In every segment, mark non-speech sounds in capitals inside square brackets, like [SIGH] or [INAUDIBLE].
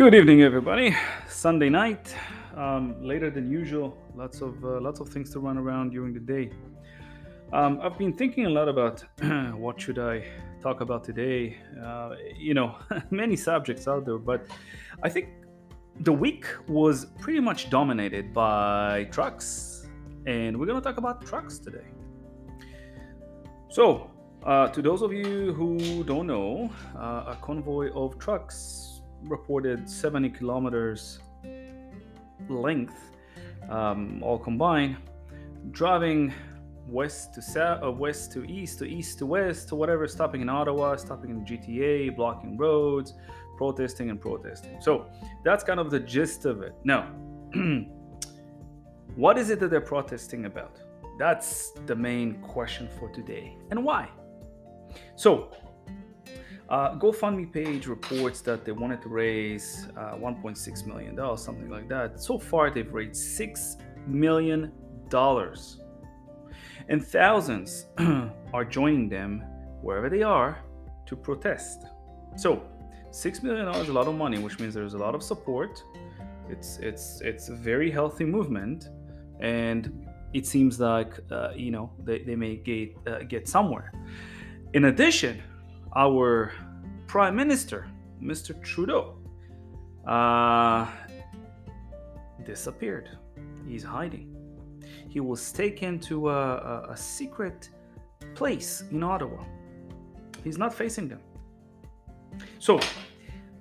Good evening, everybody. Sunday night, um, later than usual. Lots of uh, lots of things to run around during the day. Um, I've been thinking a lot about [CLEARS THROAT] what should I talk about today. Uh, you know, [LAUGHS] many subjects out there, but I think the week was pretty much dominated by trucks, and we're gonna talk about trucks today. So, uh, to those of you who don't know, uh, a convoy of trucks reported 70 kilometers length, um, all combined, driving west to south, uh, west to east, to east to west, to whatever, stopping in Ottawa, stopping in GTA, blocking roads, protesting and protesting. So that's kind of the gist of it. Now, [CLEARS THROAT] what is it that they're protesting about? That's the main question for today. And why? So, uh, GoFundMe page reports that they wanted to raise uh, 1.6 million dollars, something like that. So far, they've raised six million dollars, and thousands [CLEARS THROAT] are joining them wherever they are to protest. So, six million dollars is a lot of money, which means there's a lot of support. It's it's it's a very healthy movement, and it seems like uh, you know they, they may get uh, get somewhere. In addition, our prime minister, Mr. Trudeau, uh, disappeared. He's hiding. He was taken to a, a, a secret place in Ottawa. He's not facing them. So,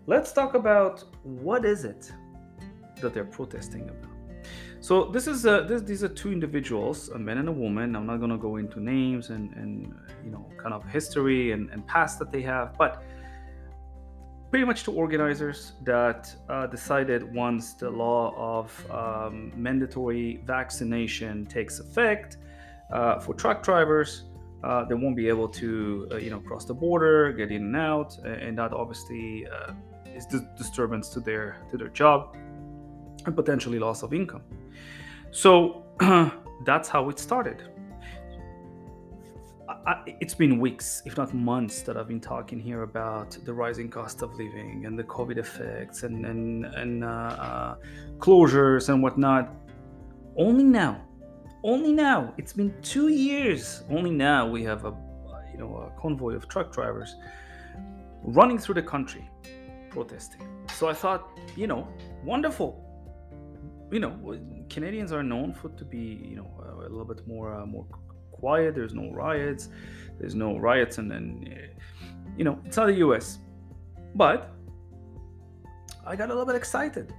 let's talk about what is it that they're protesting about. So this is uh, this, these are two individuals, a man and a woman. I'm not going to go into names and and you know kind of history and, and past that they have, but pretty much two organizers that uh, decided once the law of um, mandatory vaccination takes effect uh, for truck drivers, uh, they won't be able to uh, you know cross the border, get in and out, and that obviously uh, is disturbance to their to their job and potentially loss of income. So [CLEARS THROAT] that's how it started. I, it's been weeks, if not months, that I've been talking here about the rising cost of living and the COVID effects and and and uh, uh, closures and whatnot. Only now, only now, it's been two years. Only now we have a you know a convoy of truck drivers running through the country protesting. So I thought, you know, wonderful you know, Canadians are known for to be, you know, a little bit more uh, more quiet. There's no riots. There's no riots, and then, eh, you know, it's not the U.S. But I got a little bit excited.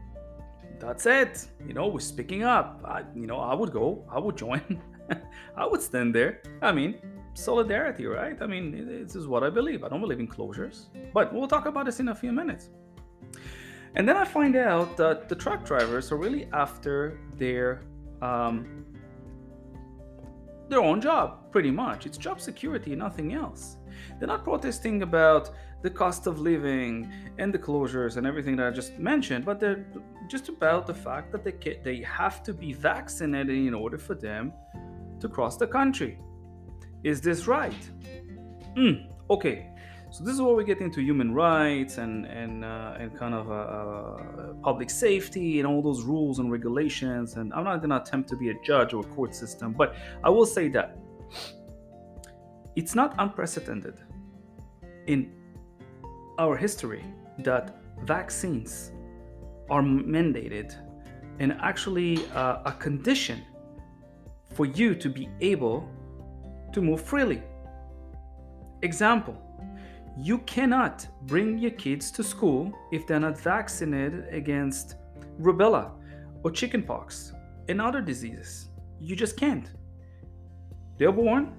That's it. You know, we're speaking up. I, you know, I would go. I would join. [LAUGHS] I would stand there. I mean, solidarity, right? I mean, this is what I believe. I don't believe in closures, but we'll talk about this in a few minutes. And then I find out that the truck drivers are really after their um, their own job, pretty much. It's job security, nothing else. They're not protesting about the cost of living and the closures and everything that I just mentioned, but they're just about the fact that they they have to be vaccinated in order for them to cross the country. Is this right? Mm, okay, so this is where we get into human rights and and uh, and kind of uh, uh, public safety and all those rules and regulations. And I'm not going to attempt to be a judge or a court system, but I will say that it's not unprecedented in our history that vaccines are mandated and actually uh, a condition for you to be able to move freely. Example you cannot bring your kids to school if they're not vaccinated against rubella or chickenpox and other diseases. You just can't. They're born.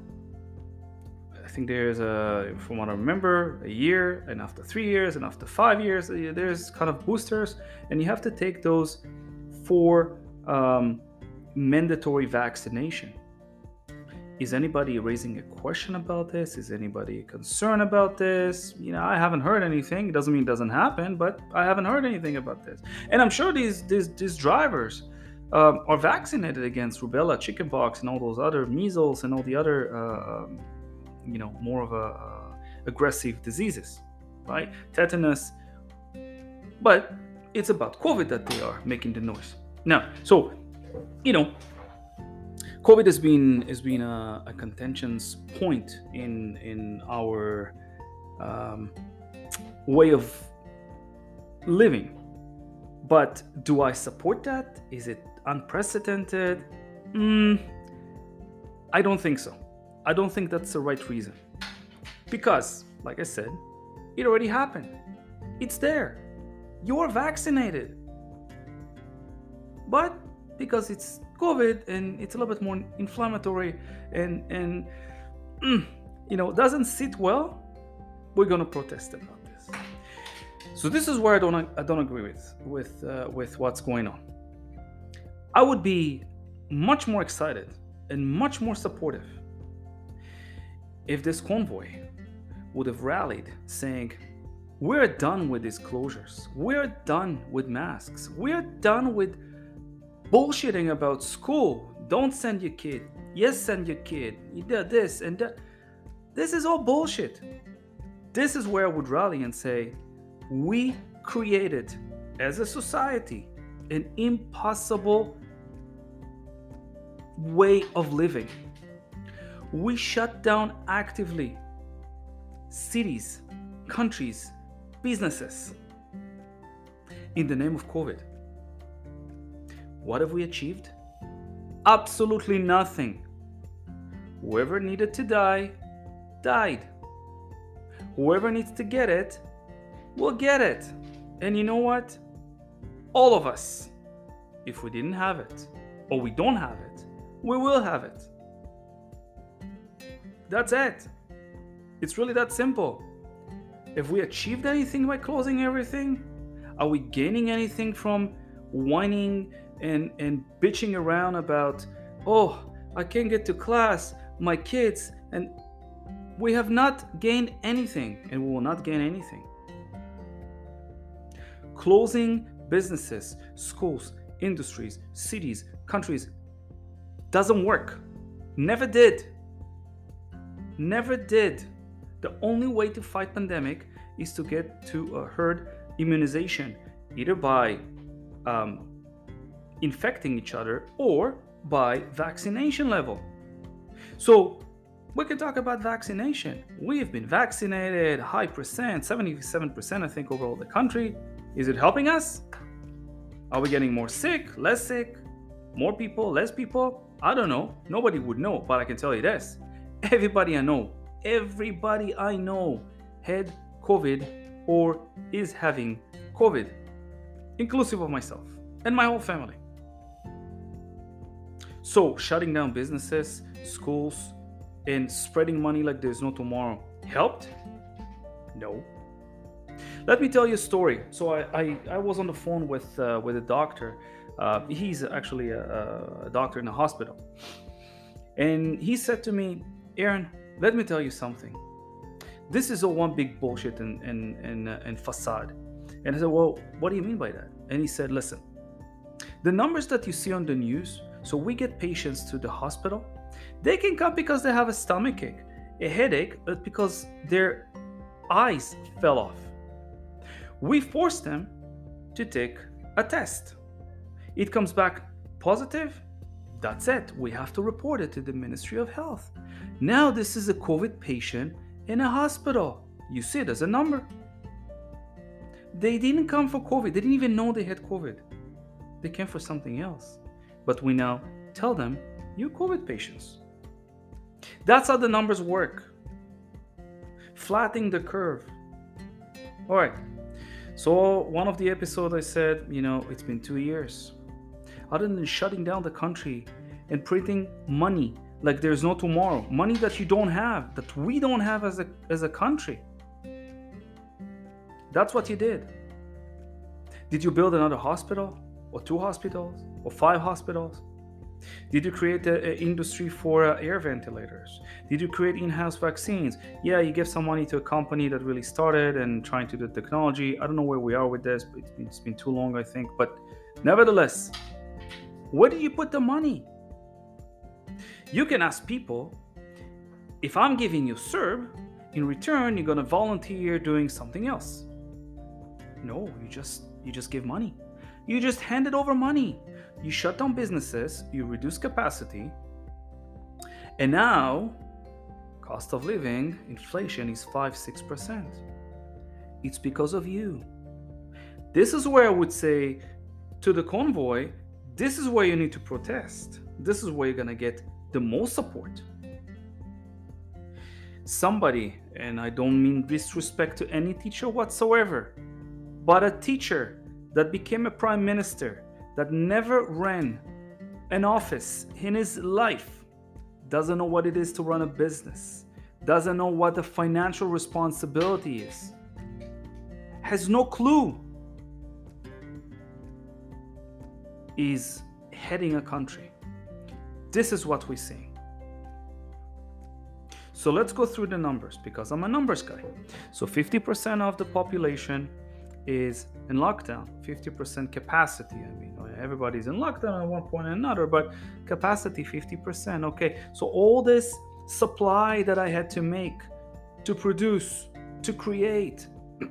I think there's a, from what I remember, a year, and after three years, and after five years, uh, there's kind of boosters, and you have to take those for um, mandatory vaccination. Is anybody raising a question about this? Is anybody concerned about this? You know, I haven't heard anything. It doesn't mean it doesn't happen, but I haven't heard anything about this. And I'm sure these these, these drivers um, are vaccinated against rubella, chickenpox, and all those other measles and all the other, uh, um, you know, more of a uh, aggressive diseases, right? Tetanus. But it's about COVID that they are making the noise. Now, so you know, COVID has been has been a, a contentions point in in our um, way of living. But do I support that? Is it unprecedented? Mm, I don't think so. I don't think that's the right reason. Because, like I said, it already happened. It's there. You're vaccinated. But because it's COVID and it's a little bit more inflammatory and and mm, you know doesn't sit well, we're gonna protest about this. So this is where I don't I don't agree with with uh, with what's going on. I would be much more excited and much more supportive if this convoy would have rallied saying, We're done with these closures. We're done with masks. We're done with bullshitting about school. Don't send your kid. Yes, send your kid. You did this and that. This is all bullshit. This is where I would rally and say, We created as a society an impossible way of living. We shut down actively cities, countries, businesses in the name of COVID. What have we achieved? Absolutely nothing. Whoever needed to die, died. Whoever needs to get it, will get it. And you know what? All of us, if we didn't have it, or we don't have it, we will have it. That's it. It's really that simple. If we achieved anything by closing everything, are we gaining anything from whining and, and bitching around about, oh, I can't get to class, my kids, and we have not gained anything and we will not gain anything. Closing businesses, schools, industries, cities, countries doesn't work. Never did. Never did. The only way to fight pandemic is to get to a herd immunization, either by um, infecting each other or by vaccination level. So we can talk about vaccination. We've been vaccinated, high percent, 77% I think overall the country. Is it helping us? Are we getting more sick, less sick, more people, less people? I don't know. Nobody would know, but I can tell you this. Everybody I know, everybody I know had COVID or is having COVID, inclusive of myself and my whole family. So, shutting down businesses, schools, and spreading money like there's no tomorrow helped? No. Let me tell you a story. So, I, I, I was on the phone with, uh, with a doctor. Uh, he's actually a, a doctor in a hospital. And he said to me, Aaron, let me tell you something. This is all one big bullshit and, and, and, uh, and facade. And I said, Well, what do you mean by that? And he said, Listen, the numbers that you see on the news so we get patients to the hospital. They can come because they have a stomach ache, a headache, but because their eyes fell off. We force them to take a test. It comes back positive. That's it. We have to report it to the Ministry of Health. Now, this is a COVID patient in a hospital. You see it as a number. They didn't come for COVID. They didn't even know they had COVID. They came for something else but we now tell them you're COVID patients. That's how the numbers work. Flattening the curve. All right. So, one of the episodes I said, you know, it's been two years. Other than shutting down the country and printing money like there's no tomorrow, money that you don't have, that we don't have as a, as a country. That's what you did. Did you build another hospital? or two hospitals or five hospitals? Did you create an industry for uh, air ventilators? Did you create in-house vaccines? Yeah, you give some money to a company that really started and trying to do technology. I don't know where we are with this, but it's been, it's been too long, I think. But nevertheless, where do you put the money? You can ask people, if I'm giving you CERB, in return, you're to volunteer doing something else. No, you just You just give money. You just handed over money. You shut down businesses, you reduce capacity, and now cost of living, inflation is 5 6%. It's because of you. This is where I would say to the convoy, this is where you need to protest. This is where you're going to get the most support. Somebody, and I don't mean disrespect to any teacher whatsoever, but a teacher that became a prime minister that never ran an office in his life doesn't know what it is to run a business, doesn't know what the financial responsibility is, has no clue, is heading a country. This is what we see. So let's go through the numbers because I'm a numbers guy. So 50% of the population is in lockdown, 50% capacity. I mean, everybody's in lockdown at one point or another, but capacity 50%. Okay, so all this supply that I had to make, to produce, to create [CLEARS THROAT]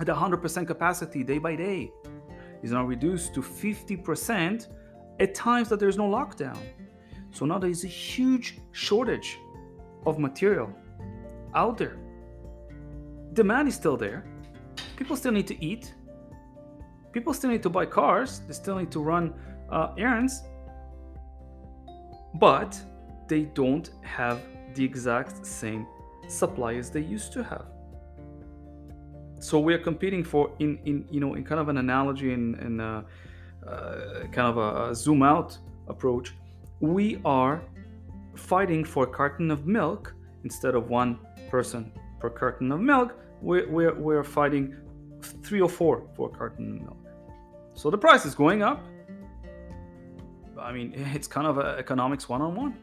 at 100% capacity day by day is now reduced to 50% at times that there's no lockdown. So now there is a huge shortage of material out there. Demand is still there. People still need to eat. People still need to buy cars. They still need to run uh, errands. But they don't have the exact same supply as they used to have. So we're competing for in in you know in kind of an analogy and in uh, uh, kind of a, a zoom out approach. We are fighting for a carton of milk instead of one person per carton of milk. We're, we're, we're fighting three or four for a carton of milk. So the price is going up. I mean, [LAUGHS] it's kind of economics one on one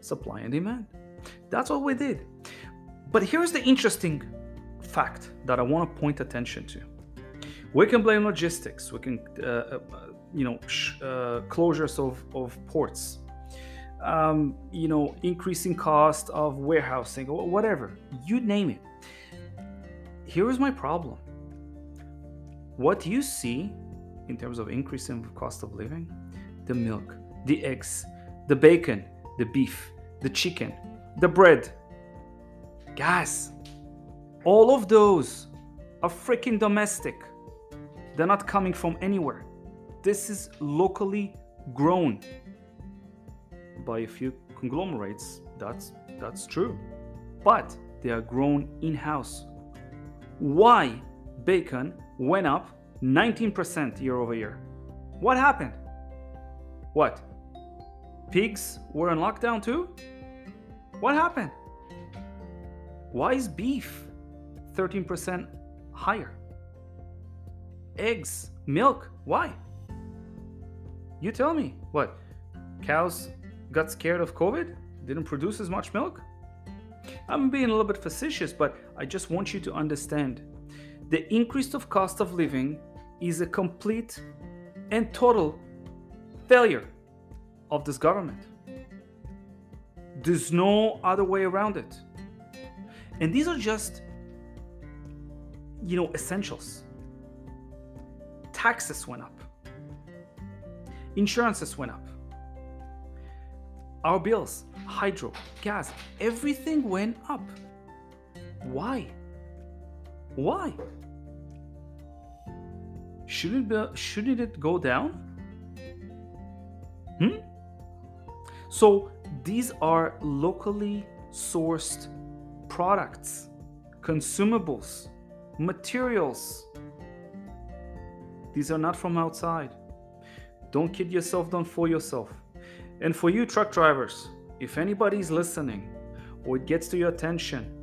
supply and demand. That's what we did. But here's the interesting fact that I want to point attention to. We can blame logistics. We can, uh, uh, you know, uh, closures of, of ports. Um, you know, increasing cost of warehousing or whatever. You name it. Here is my problem. What you see in terms of increase in cost of living, the milk, the eggs, the bacon, the beef, the chicken, the bread. Guys, all of those are freaking domestic. They're not coming from anywhere. This is locally grown by a few conglomerates. That's that's true. But they are grown in-house. Why bacon went up 19% year over year? What happened? What? Pigs were in lockdown too? What happened? Why is beef 13% higher? Eggs, milk, why? You tell me. What? Cows got scared of COVID? Didn't produce as much milk? I'm being a little bit facetious, but I just want you to understand the increase of cost of living is a complete and total failure of this government. There's no other way around it. And these are just, you know, essentials. Taxes went up, insurances went up, our bills, hydro, gas, everything went up. Why? Why? Shouldn't, be, shouldn't it go down? Hmm? So these are locally sourced products, consumables, materials. These are not from outside. Don't kid yourself, don't fool yourself. And for you truck drivers, if anybody's listening or it gets to your attention,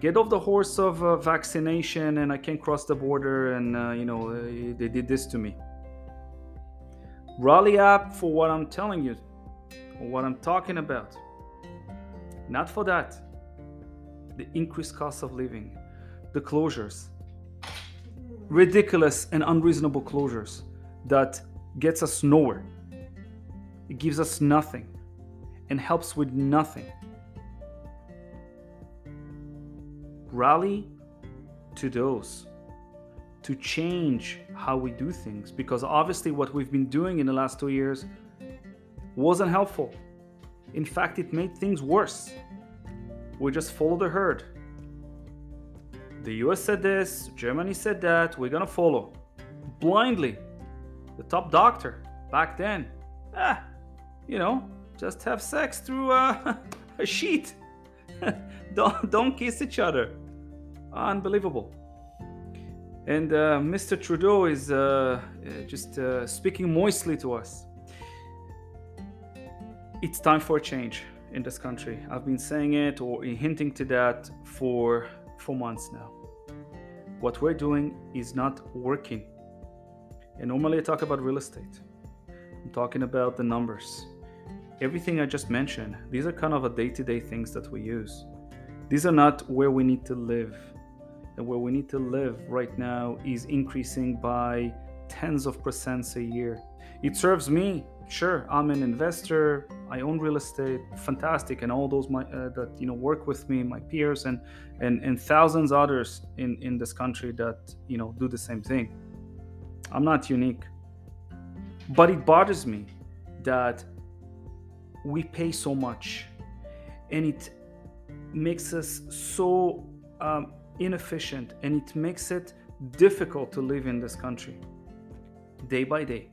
get off the horse of uh, vaccination and I can't cross the border and, uh, you know, uh, they did this to me. Rally up for what I'm telling you what I'm talking about. Not for that. The increased cost of living, the closures, ridiculous and unreasonable closures that gets us nowhere. It gives us nothing and helps with nothing. Rally to those, to change how we do things because obviously what we've been doing in the last two years wasn't helpful. In fact, it made things worse. We just follow the herd. The US said this, Germany said that, we're gonna follow. Blindly. The top doctor back then, ah, you know, just have sex through uh, [LAUGHS] a sheet. [LAUGHS] don't, don't kiss each other. Unbelievable. And uh, Mr. Trudeau is uh, just uh, speaking moistly to us. It's time for a change in this country. I've been saying it or hinting to that for for months now. What we're doing is not working. And normally I talk about real estate. I'm talking about the numbers. Everything I just mentioned, these are kind of a day-to-day things that we use. These are not where we need to live. And where we need to live right now is increasing by tens of percents a year. It serves me. Sure, I'm an investor. I own real estate. Fantastic, and all those my, uh, that you know work with me, my peers, and and and thousands others in in this country that you know do the same thing. I'm not unique, but it bothers me that we pay so much, and it makes us so um, inefficient, and it makes it difficult to live in this country day by day.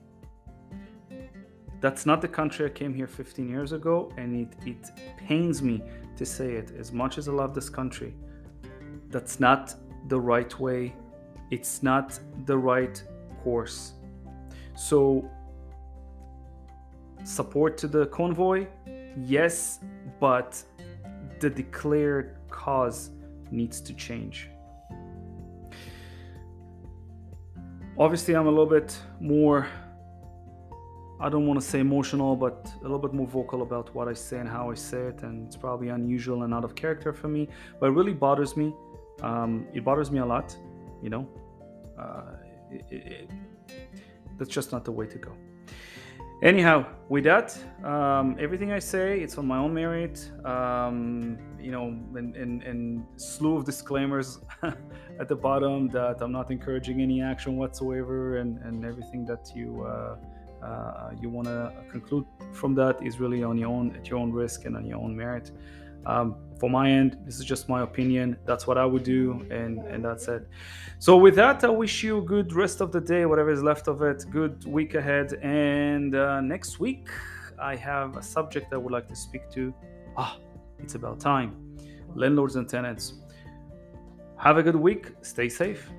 That's not the country I came here 15 years ago, and it, it pains me to say it. As much as I love this country, that's not the right way. It's not the right course. So, support to the convoy, yes, but the declared cause needs to change. Obviously, I'm a little bit more, I don't want to say emotional, but a little bit more vocal about what I say and how I say it. And it's probably unusual and out of character for me, but it really bothers me. Um, it bothers me a lot, you know. Uh, it, it, that's just not the way to go. Anyhow, with that, um, everything I say, it's on my own merit. Um, you know, and, and, and slew of disclaimers [LAUGHS] at the bottom that I'm not encouraging any action whatsoever, and, and everything that you uh, uh, you want to conclude from that is really on your own at your own risk and on your own merit. Um, for my end, this is just my opinion. That's what I would do, and and that's it. So with that, I wish you a good rest of the day, whatever is left of it. Good week ahead, and uh, next week I have a subject I would like to speak to. Ah, it's about time. Landlords and tenants. Have a good week. Stay safe.